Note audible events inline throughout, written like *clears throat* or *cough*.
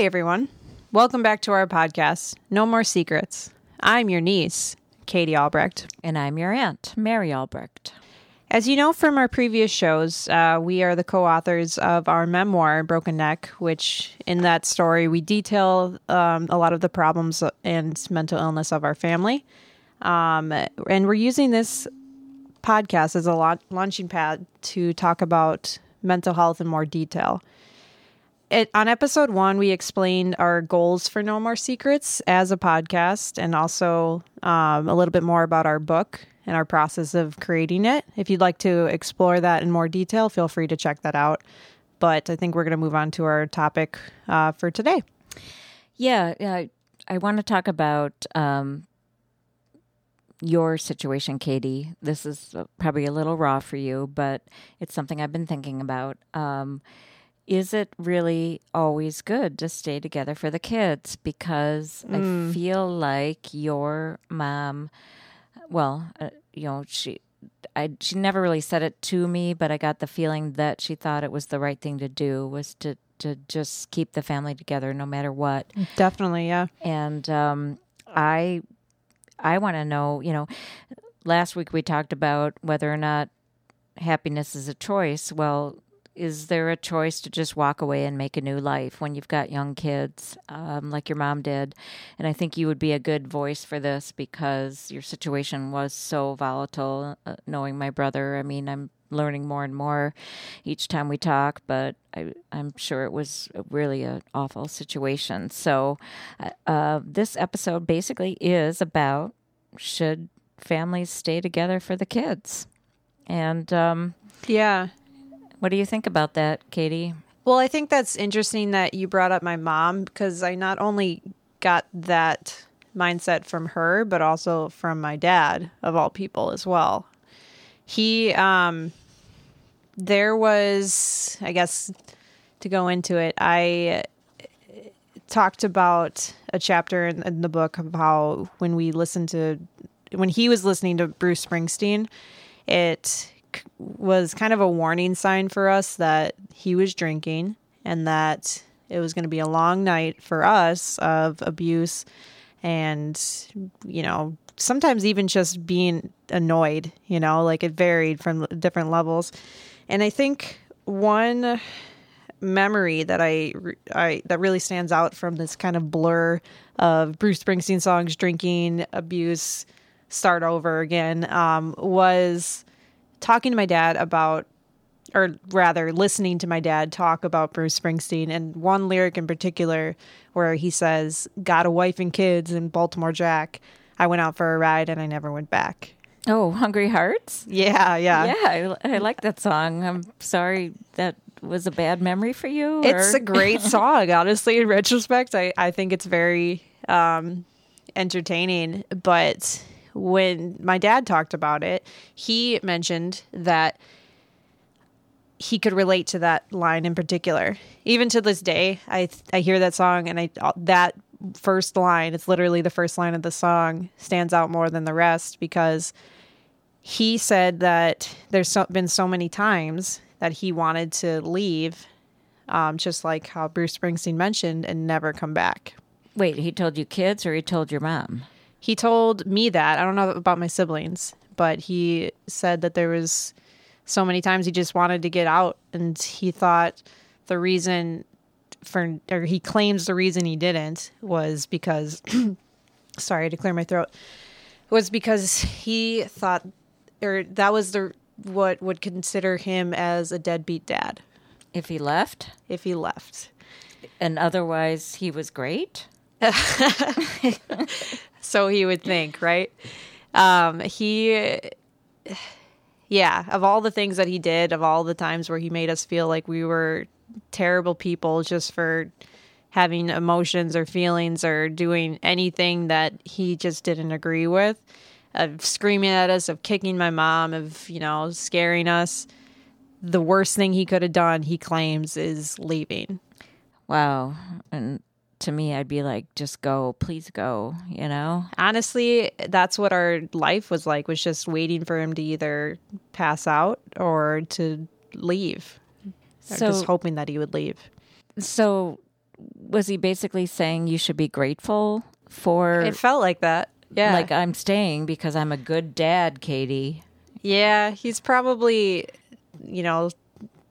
Hi, everyone. Welcome back to our podcast, No More Secrets. I'm your niece, Katie Albrecht. And I'm your aunt, Mary Albrecht. As you know from our previous shows, uh, we are the co authors of our memoir, Broken Neck, which in that story we detail um, a lot of the problems and mental illness of our family. Um, and we're using this podcast as a la- launching pad to talk about mental health in more detail. It, on episode one, we explained our goals for No More Secrets as a podcast and also um, a little bit more about our book and our process of creating it. If you'd like to explore that in more detail, feel free to check that out. But I think we're going to move on to our topic uh, for today. Yeah, I, I want to talk about um, your situation, Katie. This is probably a little raw for you, but it's something I've been thinking about. Um, is it really always good to stay together for the kids? Because mm. I feel like your mom, well, uh, you know, she. I she never really said it to me, but I got the feeling that she thought it was the right thing to do was to to just keep the family together no matter what. Definitely, yeah. And um, I I want to know, you know, last week we talked about whether or not happiness is a choice. Well, is there a choice to just walk away and make a new life when you've got young kids um, like your mom did? And i think you would be a good voice for this because your situation was so volatile uh, knowing my brother. I mean i'm learning more and more each time we talk but I, am sure it was really an awful situation. So uh, uh, this episode basically is about should families stay together for the kids? And um, yeah what do you think about that, Katie? Well, I think that's interesting that you brought up my mom because I not only got that mindset from her, but also from my dad, of all people, as well. He, um, there was, I guess, to go into it, I talked about a chapter in, in the book of how when we listened to, when he was listening to Bruce Springsteen, it was kind of a warning sign for us that he was drinking and that it was going to be a long night for us of abuse and you know sometimes even just being annoyed you know like it varied from different levels. And i think one memory that I, I that really stands out from this kind of blur of Bruce Springsteen songs, drinking, abuse, start over again, um, was talking to my dad about or rather listening to my dad talk about Bruce Springsteen and one lyric in particular where he says, "Got a wife and kids in Baltimore Jack. I went out for a ride and I never went back." Oh, Hungry Hearts? Yeah, yeah. Yeah, I, I like that song. I'm sorry that was a bad memory for you. Or? It's a great *laughs* song, honestly, in retrospect. I, I think it's very um, entertaining, but when my dad talked about it, he mentioned that he could relate to that line in particular. Even to this day, I I hear that song and I that first line, it's literally the first line of the song, stands out more than the rest because he said that there's so, been so many times that he wanted to leave, um, just like how Bruce Springsteen mentioned, and never come back. Wait, he told you kids or he told your mom? He told me that. I don't know about my siblings, but he said that there was so many times he just wanted to get out and he thought the reason for or he claims the reason he didn't was because *clears throat* sorry to clear my throat was because he thought or that was the what would consider him as a deadbeat dad. If he left? If he left. And otherwise he was great *laughs* *laughs* so he would think, right? Um, he, yeah, of all the things that he did, of all the times where he made us feel like we were terrible people just for having emotions or feelings or doing anything that he just didn't agree with, of screaming at us, of kicking my mom, of, you know, scaring us. The worst thing he could have done, he claims, is leaving. Wow. And to me, I'd be like, just go, please go, you know? Honestly, that's what our life was like, was just waiting for him to either pass out or to leave. So, just hoping that he would leave. So was he basically saying you should be grateful for It felt like that. Yeah. like I'm staying because I'm a good dad, Katie. Yeah, he's probably, you know,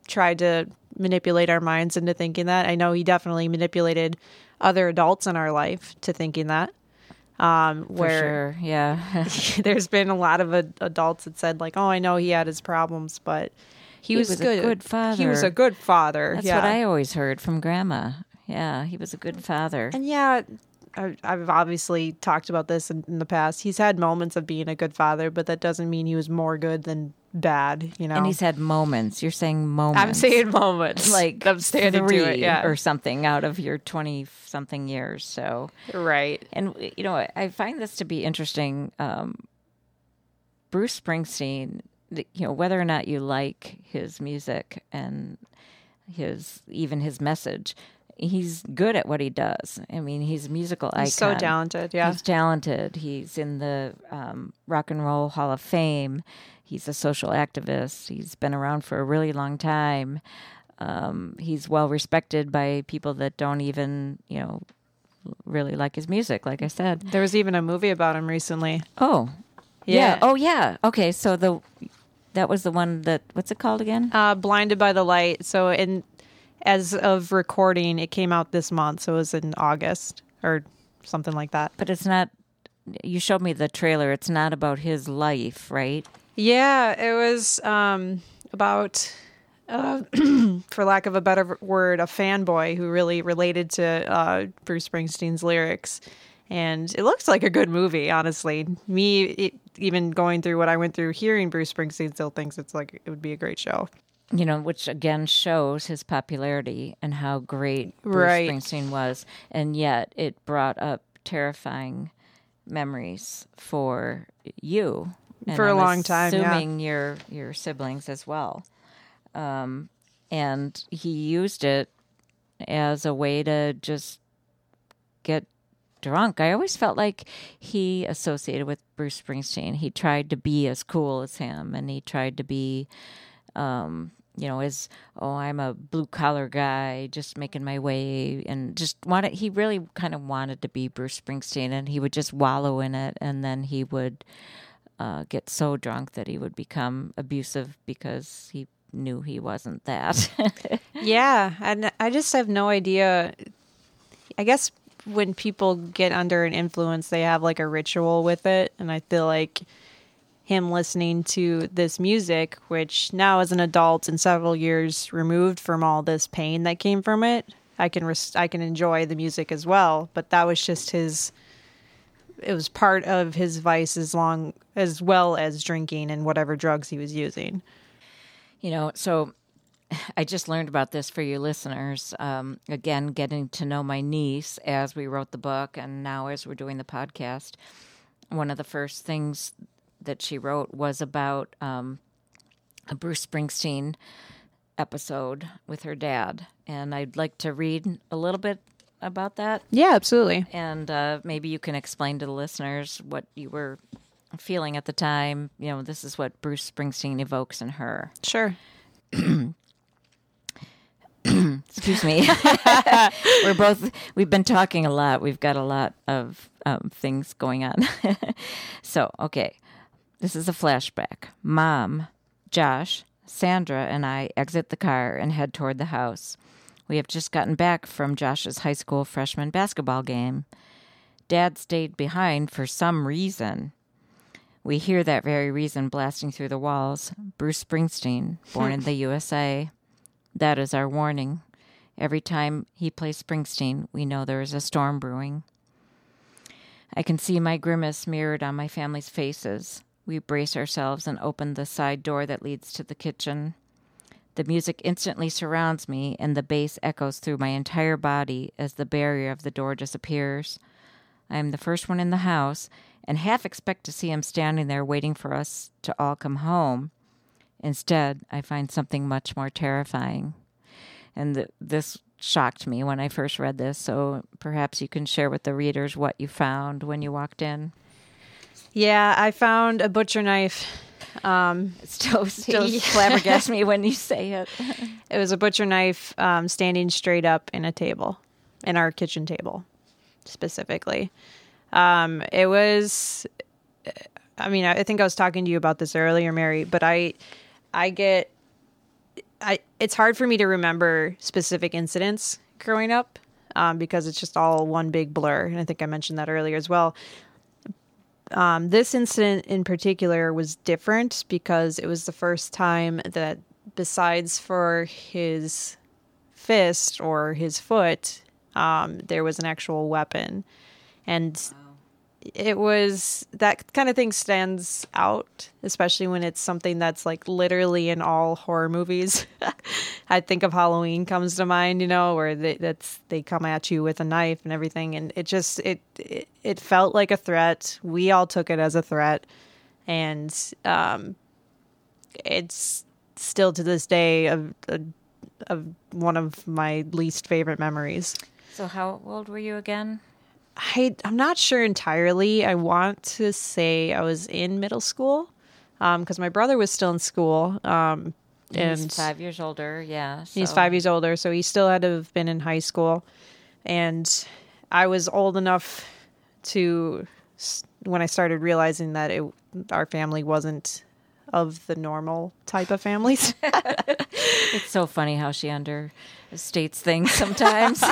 tried to manipulate our minds into thinking that. I know he definitely manipulated other adults in our life to thinking that. Um, For where sure. Yeah. *laughs* there's been a lot of ad- adults that said like, "Oh, I know he had his problems, but he, He was, was a good. good He was father." a good father." That's yeah. what I always heard from grandma. Yeah, he was a good father. And yeah, I've obviously talked about this in, in the past. He's had moments of being a good father, but that doesn't mean he was more good than bad. You know, And he's had moments. You're saying moments. I'm saying moments, like I'm standing three to it. Yeah, or something out of your 20 something years. So, right. and you know, I find this to be interesting. Um, Bruce Springsteen, you know, whether or not you like his music and his even his message, he's good at what he does. I mean, he's a musical icon. He's so talented. Yeah, He's talented. He's in the um, Rock and Roll Hall of Fame. He's a social activist. He's been around for a really long time. Um, he's well respected by people that don't even, you know, really like his music. Like I said. there was even a movie about him recently. Oh, yeah. Yeah. Oh, yeah. Okay, so the that was the one that what's it called again? Uh, Blinded by the Light. So, in as of recording, it came out this month. So it was in August or something like that. But it's not. You showed me the trailer. It's not about his life, right? Yeah, it was um, about, uh, *clears throat* for lack of a better word, a fanboy who really related to uh, Bruce Springsteen's lyrics. And it looks like a good movie, honestly. Me, it, even going through what I went through, hearing Bruce Springsteen still thinks it's like it would be a great show. You know, which again shows his popularity and how great Bruce Right. Springsteen was, and yet it brought up terrifying memories for you and For a I'm long time, yeah. assuming your your siblings as well. Um, and he used it as a way to just get drunk. I always felt like he associated with Bruce Springsteen. He tried to be as cool as him, and he tried to be um, you know, as oh, I'm a blue collar guy, just making my way, and just wanted. He really kind of wanted to be Bruce Springsteen, and he would just wallow in it, and then he would uh, get so drunk that he would become abusive because he knew he wasn't that. *laughs* Yeah, and I just have no idea. I guess when people get under an influence, they have like a ritual with it, and I feel like him listening to this music, which now as an adult and several years removed from all this pain that came from it, I can res- I can enjoy the music as well. But that was just his. It was part of his vice as long as well as drinking and whatever drugs he was using. You know, so I just learned about this for you listeners. Um, again, getting to know my niece as we wrote the book and now as we're doing the podcast. One of the first things that she wrote was about um, a Bruce Springsteen episode with her dad. And I'd like to read a little bit about that. Yeah, absolutely. And uh, maybe you can explain to the listeners what you were feeling at the time. You know, this is what Bruce Springsteen evokes in her. Sure. *clears throat* Excuse me. *laughs* We're both, we've been talking a lot. We've got a lot of um, things going on. *laughs* so, okay. This is a flashback. Mom, Josh, Sandra, and I exit the car and head toward the house. We have just gotten back from Josh's high school freshman basketball game. Dad stayed behind for some reason. We hear that very reason blasting through the walls. Bruce Springsteen, born in the *laughs* USA. That is our warning. Every time he plays Springsteen, we know there is a storm brewing. I can see my grimace mirrored on my family's faces. We brace ourselves and open the side door that leads to the kitchen. The music instantly surrounds me, and the bass echoes through my entire body as the barrier of the door disappears. I am the first one in the house, and half expect to see him standing there waiting for us to all come home. Instead, I find something much more terrifying. And th- this shocked me when I first read this, so perhaps you can share with the readers what you found when you walked in. Yeah, I found a butcher knife. Um, It still, still *laughs* Yeah. flabbergasts me when you say it. *laughs* it was a butcher knife um, standing straight up in a table. in our kitchen table specifically. Um, it was, I mean, I think I was talking to you about this earlier, Mary, but I, I get, I, it's hard for me to remember specific incidents growing up um, because it's just all one big blur. And I think I mentioned that earlier as well. Um, this incident in particular was different because it was the first time that, besides for his fist or his foot, um, there was an actual weapon. And it was that kind of thing stands out, especially when it's something that's like literally in all horror movies. *laughs* I think of Halloween comes to mind, you know, where they, that's they come at you with a knife and everything, and it just it, it it felt like a threat. We all took it as a threat, and um, it's still to this day of of one of my least favorite memories. So, how old were you again? I I'm not sure entirely. I want to say I was in middle school because my brother was still in school. Um, and He's five years older. Yeah. He's so- five years older, so he still had to have been in high school. And I was old enough to when I started realizing that it, our family wasn't of the normal type of families. *laughs* *laughs* It's so funny how she understates things sometimes.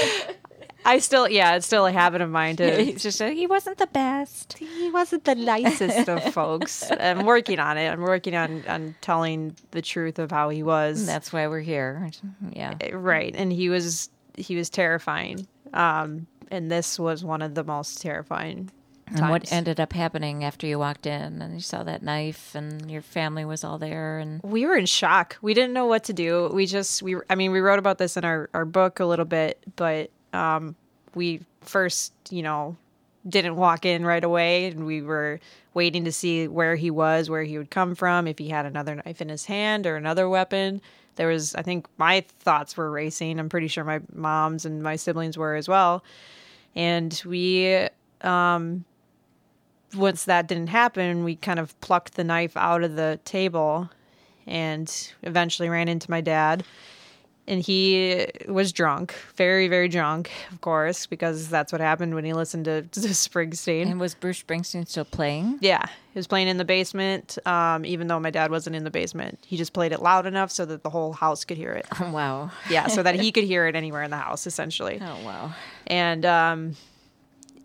*laughs* I still, yeah, it's still a habit of mine to. it's *laughs* just he wasn't the best. He wasn't the nicest of *laughs* folks. I'm working on it. I'm working on on telling the truth of how he was. That's why we're here. Yeah. right and he was he was terrifying um and this was one of the most terrifying And what ended up happening after you walked in and you saw that knife and your family was all there and we were in shock we didn't know what to do we just we i mean we wrote about this in our our book a little bit but um we first you know didn't walk in right away and we were waiting to see where he was where he would come from if he had another knife in his hand or another weapon. There was i think my thoughts were racing. I'm pretty sure my mom's and my siblings were as well. And we um once that didn't happen we kind of plucked the knife out of the table and eventually ran into my dad and he was drunk very very drunk of course because that's what happened when he listened to, *laughs* to springsteen and was Bruce Springsteen still playing? yeah he was playing in the basement um, even though my dad wasn't in the basement he just played it loud enough so that the whole house could hear it Oh *laughs* wow. yeah so that he *laughs* could hear it anywhere in the house essentially Oh wow. and um,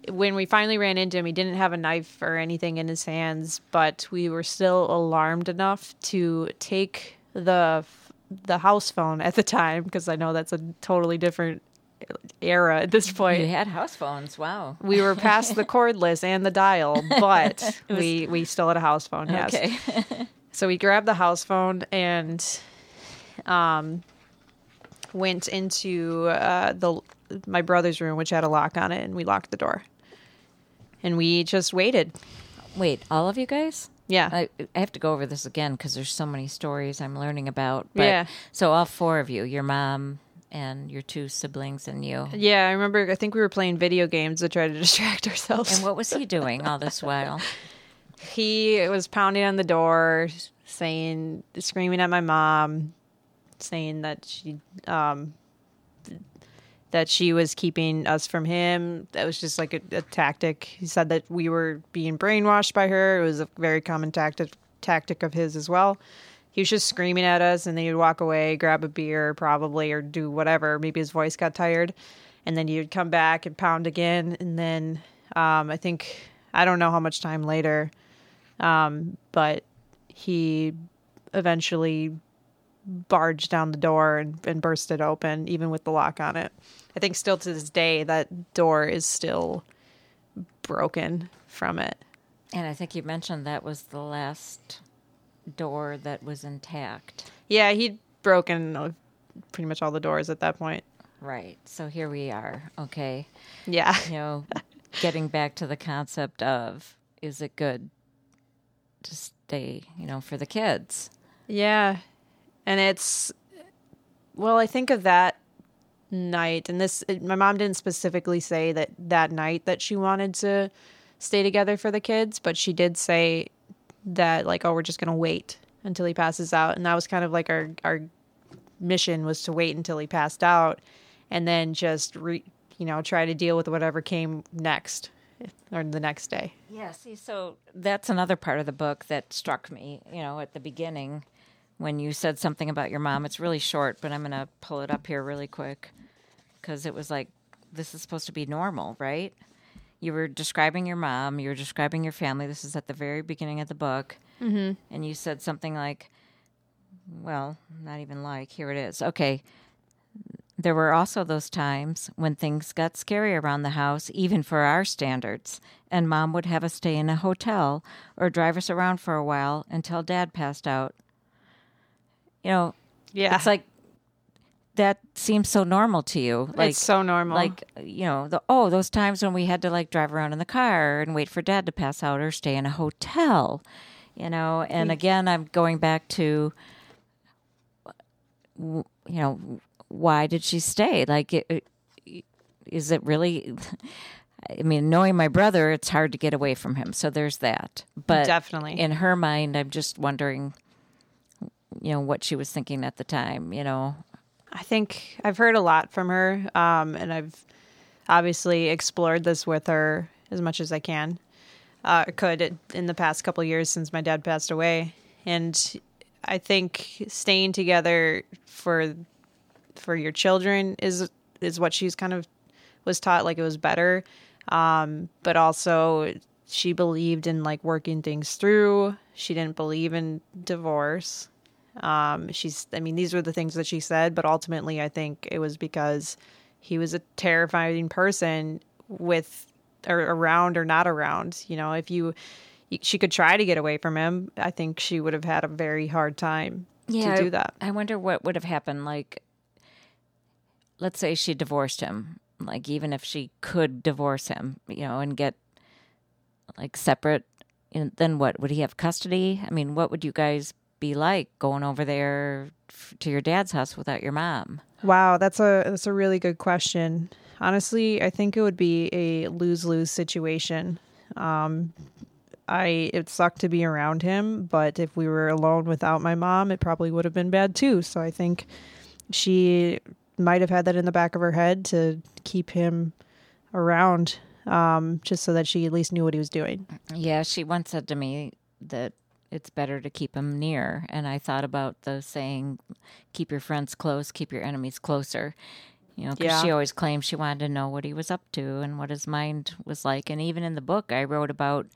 when we finally ran into him, he didn't have a knife or anything in his hands, but we were still alarmed enough to take the the house phone at the time because I know that's a totally different era at this point. We had house phones. Wow. We were past the *laughs* cordless and the dial, *laughs* but we we still had a house phone. Yes. Okay. So we grabbed the house phone and um, went into uh, the my brother's room, which had a lock on it, and we locked the door. And we just waited. Wait, all of you guys? Yeah. I, I have to go over this again because there's so many stories I'm learning about. But, Yeah. So all four of you, your mom and your two siblings and you. yeah, I remember. I think we were playing video games to try to *laughs* distract ourselves. And what was he doing all this while? *laughs* he was pounding on the door, saying, screaming at my mom, saying that she, um, that she was keeping us from him. That was just like a, a tactic. He said that we were being brainwashed by her. It was a very common tactic tactic of his as well. He was just screaming at us, and then he'd walk away, grab a beer, probably, or do whatever. Maybe his voice got tired, and then he'd come back and pound again. And then um, I think I don't know how much time later, um, but he eventually barged down the door and, and burst it open, even with the lock on it. I think still to this day that door is still broken from it. And I think you mentioned that was the last door that was intact. Yeah, he'd broken uh, pretty much all the doors at that point. Right. So here we are. Okay. Yeah. You know, getting back to the concept of is it good to stay, you know, for the kids? Yeah. And it's, well, I think of that night, and this, it- my mom didn't specifically say that that night that she wanted to stay together for the kids, but she did say that, like, oh, we're just going to wait until he passes out. And that was kind of like our, our mission was to wait until he passed out. and then just re, you know try to deal with whatever came next or the next day. Yeah, see, so that's another part of the book that struck me, you know, at the beginning when you said something about your mom. It's really short, but I'm going to pull it up here really quick because it was like, this is supposed to be normal, right? You were describing your mom, you were describing your family. This is at the very beginning of the book. Mm-hmm. And you said something like, well, not even like, here it is. Okay. There were also those times when things got scary around the house, even for our standards, and mom would have us stay in a hotel or drive us around for a while until dad passed out. You know, Yeah, it's like that seems so normal to you. Like it's so normal. like you know, the oh, those times when we had to like drive around in the car and wait for dad to pass out or stay in a hotel, you know. And again, I'm going back to you know, why did she stay? Like it, it- is it really I mean, knowing my brother, it's hard to get away from him. So there's that. But Definitely. in her mind, I'm just wondering you know what she was thinking at the time, you know. I think I've heard a lot from her, um, and I've obviously explored this with her as much as I can. Uh, could in the past couple years since my dad passed away, and I think staying together for for your children is is what she's kind of was taught like it was better, um, but also she believed in like working things through. She didn't believe in divorce. Um, she's, I mean, these were the things that she said, but ultimately, I think it was because he was a terrifying person with, or around or not around. You know, if you, she could try to get away from him, I think she would have had a very hard time to do that. I wonder what would have happened. Like, let's say she divorced him. Like, even if she could divorce him, you know, and get like separate, and then what? Would he have custody? I mean, what would you guys be like going over there to your dad's house without your mom? Wow, that's a that's a really good question. Honestly, I think it would be a lose lose situation. Um, I it sucked to be around him, but if we were alone without my mom, it probably would have been bad too. So I think she might have had that in the back of her head to keep him around, um, just so that she at least knew what he was doing. Yeah, she once said to me that it's better to keep them near. And I thought about the saying, keep your friends close, keep your enemies closer. You know, 'cause Yeah. she always claimed she wanted to know what he was up to and what his mind was like. And even in the book, I wrote about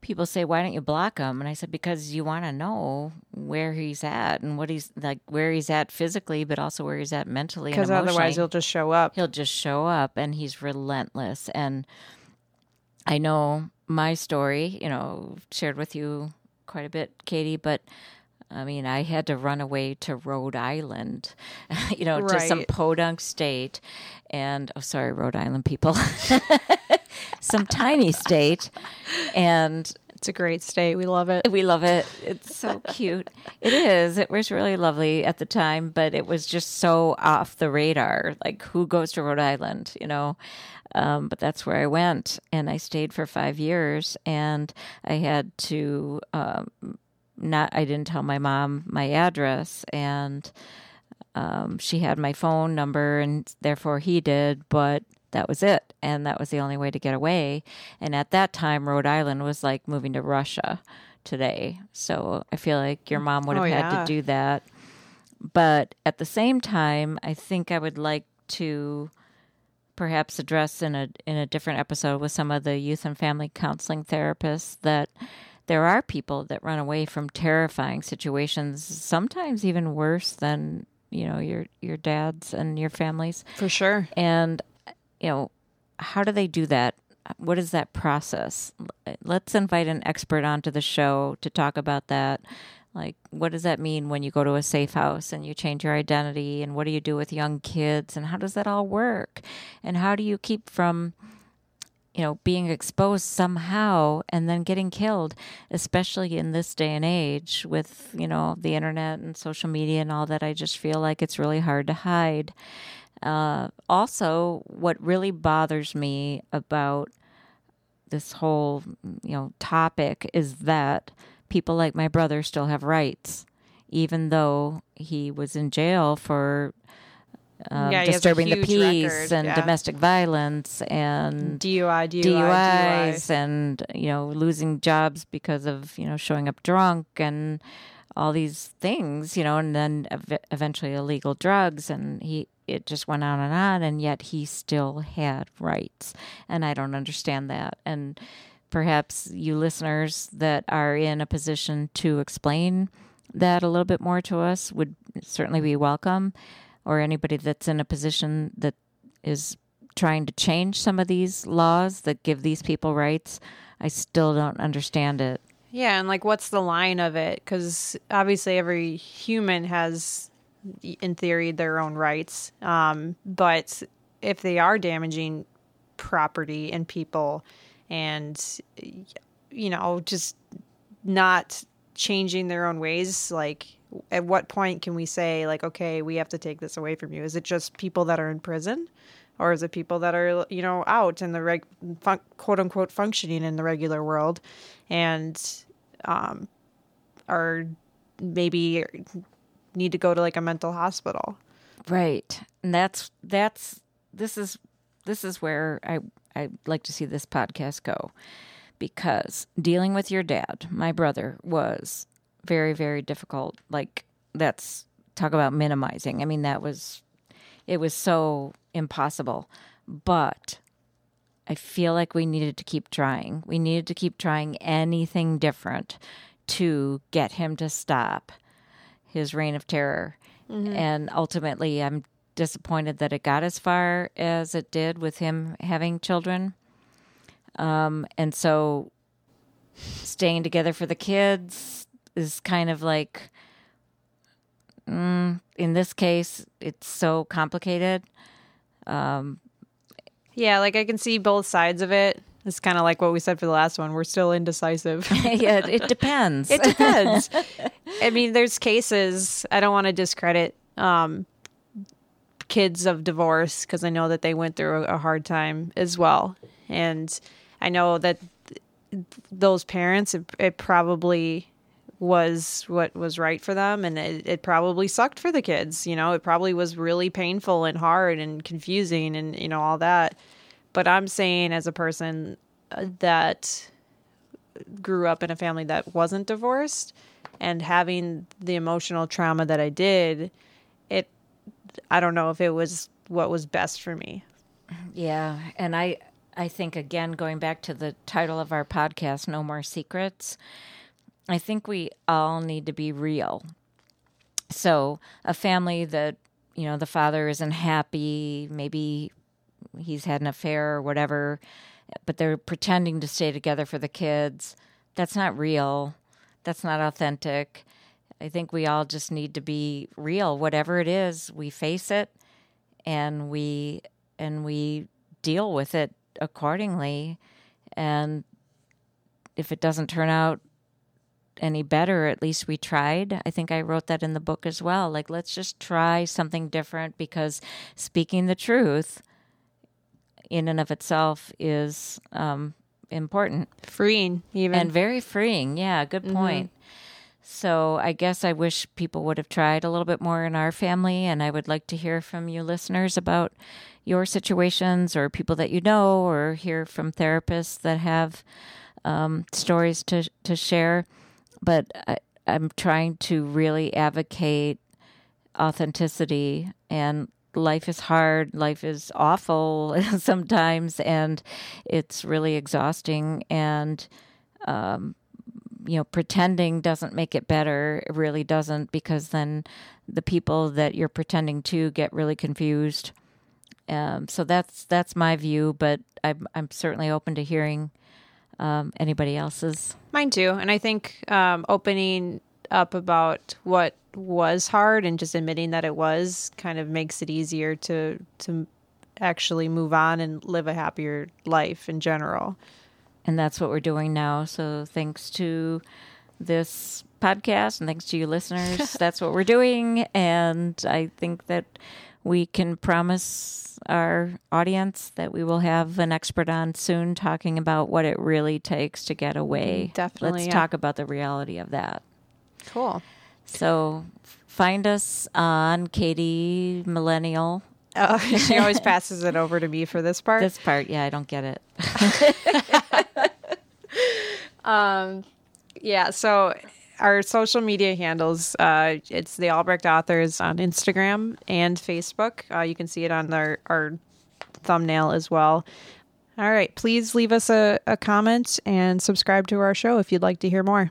people say, why don't you block him? And I said, because you want to know where he's at and what he's like, where he's at physically, but also where he's at mentally. Because otherwise, he'll just show up. he'll just show up and he's relentless and i know my story you know shared with you quite a bit katie but i mean i had to run away to rhode island *laughs* you know to some podunk state and oh sorry rhode island people. *laughs* Some tiny state. And It's a great state. We love it. we love it. It's so *laughs* cute. It is. It was really lovely at the time, but it was just so off the radar. Like, who goes to Rhode Island, you know? Um, but that's where I went, and I stayed for five years, and I had to um, not. I didn't tell my mom my address, and um, she had my phone number, and therefore he did, but that was it. And that was the only way to get away. And at that time, Rhode Island was like moving to Russia today. So I feel like your mm. mom would oh, have Oh, had yeah. to do that. But at the same time, I think I would like to perhaps address in a in a different episode with some of the youth and family counseling therapists that there are people that run away from terrifying situations, sometimes even worse than you know your your dads and your families. For sure. And you know, how do they do that? What is that process? Let's invite an expert onto the show to talk about that. Like, what does that mean when you go to a safe house and you change your identity? And what do you do with young kids? And how does that all work? And how do you keep from, you know, being exposed somehow and then getting killed, especially in this day and age with, you know, the internet and social media and all that? I just feel like it's really hard to hide. Uh, also, what really bothers me about this whole you know topic is that people like my brother still have rights, even though he was in jail for um, Yeah, he has a disturbing the peace record, and yeah. domestic violence and DUI, DUI, DUIs DUI. and you know losing jobs because of you know showing up drunk and all these things you know and then ev- eventually illegal drugs and he it just went on and on and yet he still had rights and I don't understand that and perhaps you listeners that are in a position to explain that a little bit more to us would certainly be welcome or anybody that's in a position that is trying to change some of these laws that give these people rights. I still don't understand it. Yeah, and like, what's the line of it? Because obviously, every human has, in theory, their own rights. Um, but if they are damaging property and people, and you know, just not changing their own ways, like, at what point can we say, like, okay, we have to take this away from you? Is it just people that are in prison? Or is it people that are, you know, out in the reg- fun- quote unquote functioning in the regular world and um, are maybe need to go to like a mental hospital? Right. And that's that's this is this is where I I like to see this podcast go because dealing with your dad, my brother, was very very difficult. Like that's talk about minimizing. I mean that was it was so impossible. But I feel like we needed to keep trying. We needed to keep trying anything different to get him to stop his reign of terror. And ultimately, I'm disappointed that it got as far as it did with him having children. Um, and so staying together for the kids is kind of like, mm, in this case, it's so complicated. Yeah, like I can see both sides of it. It's kind of like what we said for the last one. We're still indecisive. *laughs* yeah, it depends. it depends. I mean, there's cases. I don't want to discredit um, kids of divorce because I know that they went through a, a hard time as well, and I know that th- those parents, it, it probably was what was right for them, and it, it probably sucked for the kids. You know, it probably was really painful and hard and confusing, and you know all that. But I'm saying, as a person uh, that grew up in a family that wasn't divorced and having the emotional trauma that I did, it I don't know if it was what was best for me. Yeah, and I I think again going back to the title of our podcast No More Secrets, I think we all need to be real. So, a family that, you know, the father isn't happy, maybe he's had an affair or whatever, but they're pretending to stay together for the kids. That's not real. That's not authentic. I think we all just need to be real. Whatever it is, we face it and we and we deal with it accordingly. And if it doesn't turn out any better, at least we tried. I think I wrote that in the book as well. Like, let's just try something different because speaking the truth in and of itself is um, important Freeing, even. and very freeing. Yeah, good point. So I guess I wish people would have tried a little bit more in our family, and I would like to hear from you listeners about your situations or people that you know, or hear from therapists that have um, stories to to share. But I, I'm trying to really advocate authenticity and life is hard life is awful *laughs* sometimes and it's really exhausting and um, you know pretending doesn't make it better it really doesn't because then the people that you're pretending to get really confused um, so that's that's my view but i'm, I'm certainly open to hearing um, anybody else's Mine too. And I think um, opening up about what was hard and just admitting that it was kind of makes it easier to to actually move on and live a happier life in general. and that's what we're doing now. So thanks to this podcast and thanks to you listeners, *laughs* that's what we're doing. And I think that we can promise our audience that we will have an expert on soon talking about what it really takes to get away. Definitely, Let's yeah. talk about the reality of that. Cool. So find us on Katie Millennial Uh, *laughs* she always passes it over to me for this part. This part, yeah, I don't get it. *laughs* Yeah, so our social media handles, uh, it's the Albrecht Authors on Instagram and Facebook. Uh, you can see it on our, our thumbnail as well. All right, please leave us a, a comment and subscribe to our show if you'd like to hear more.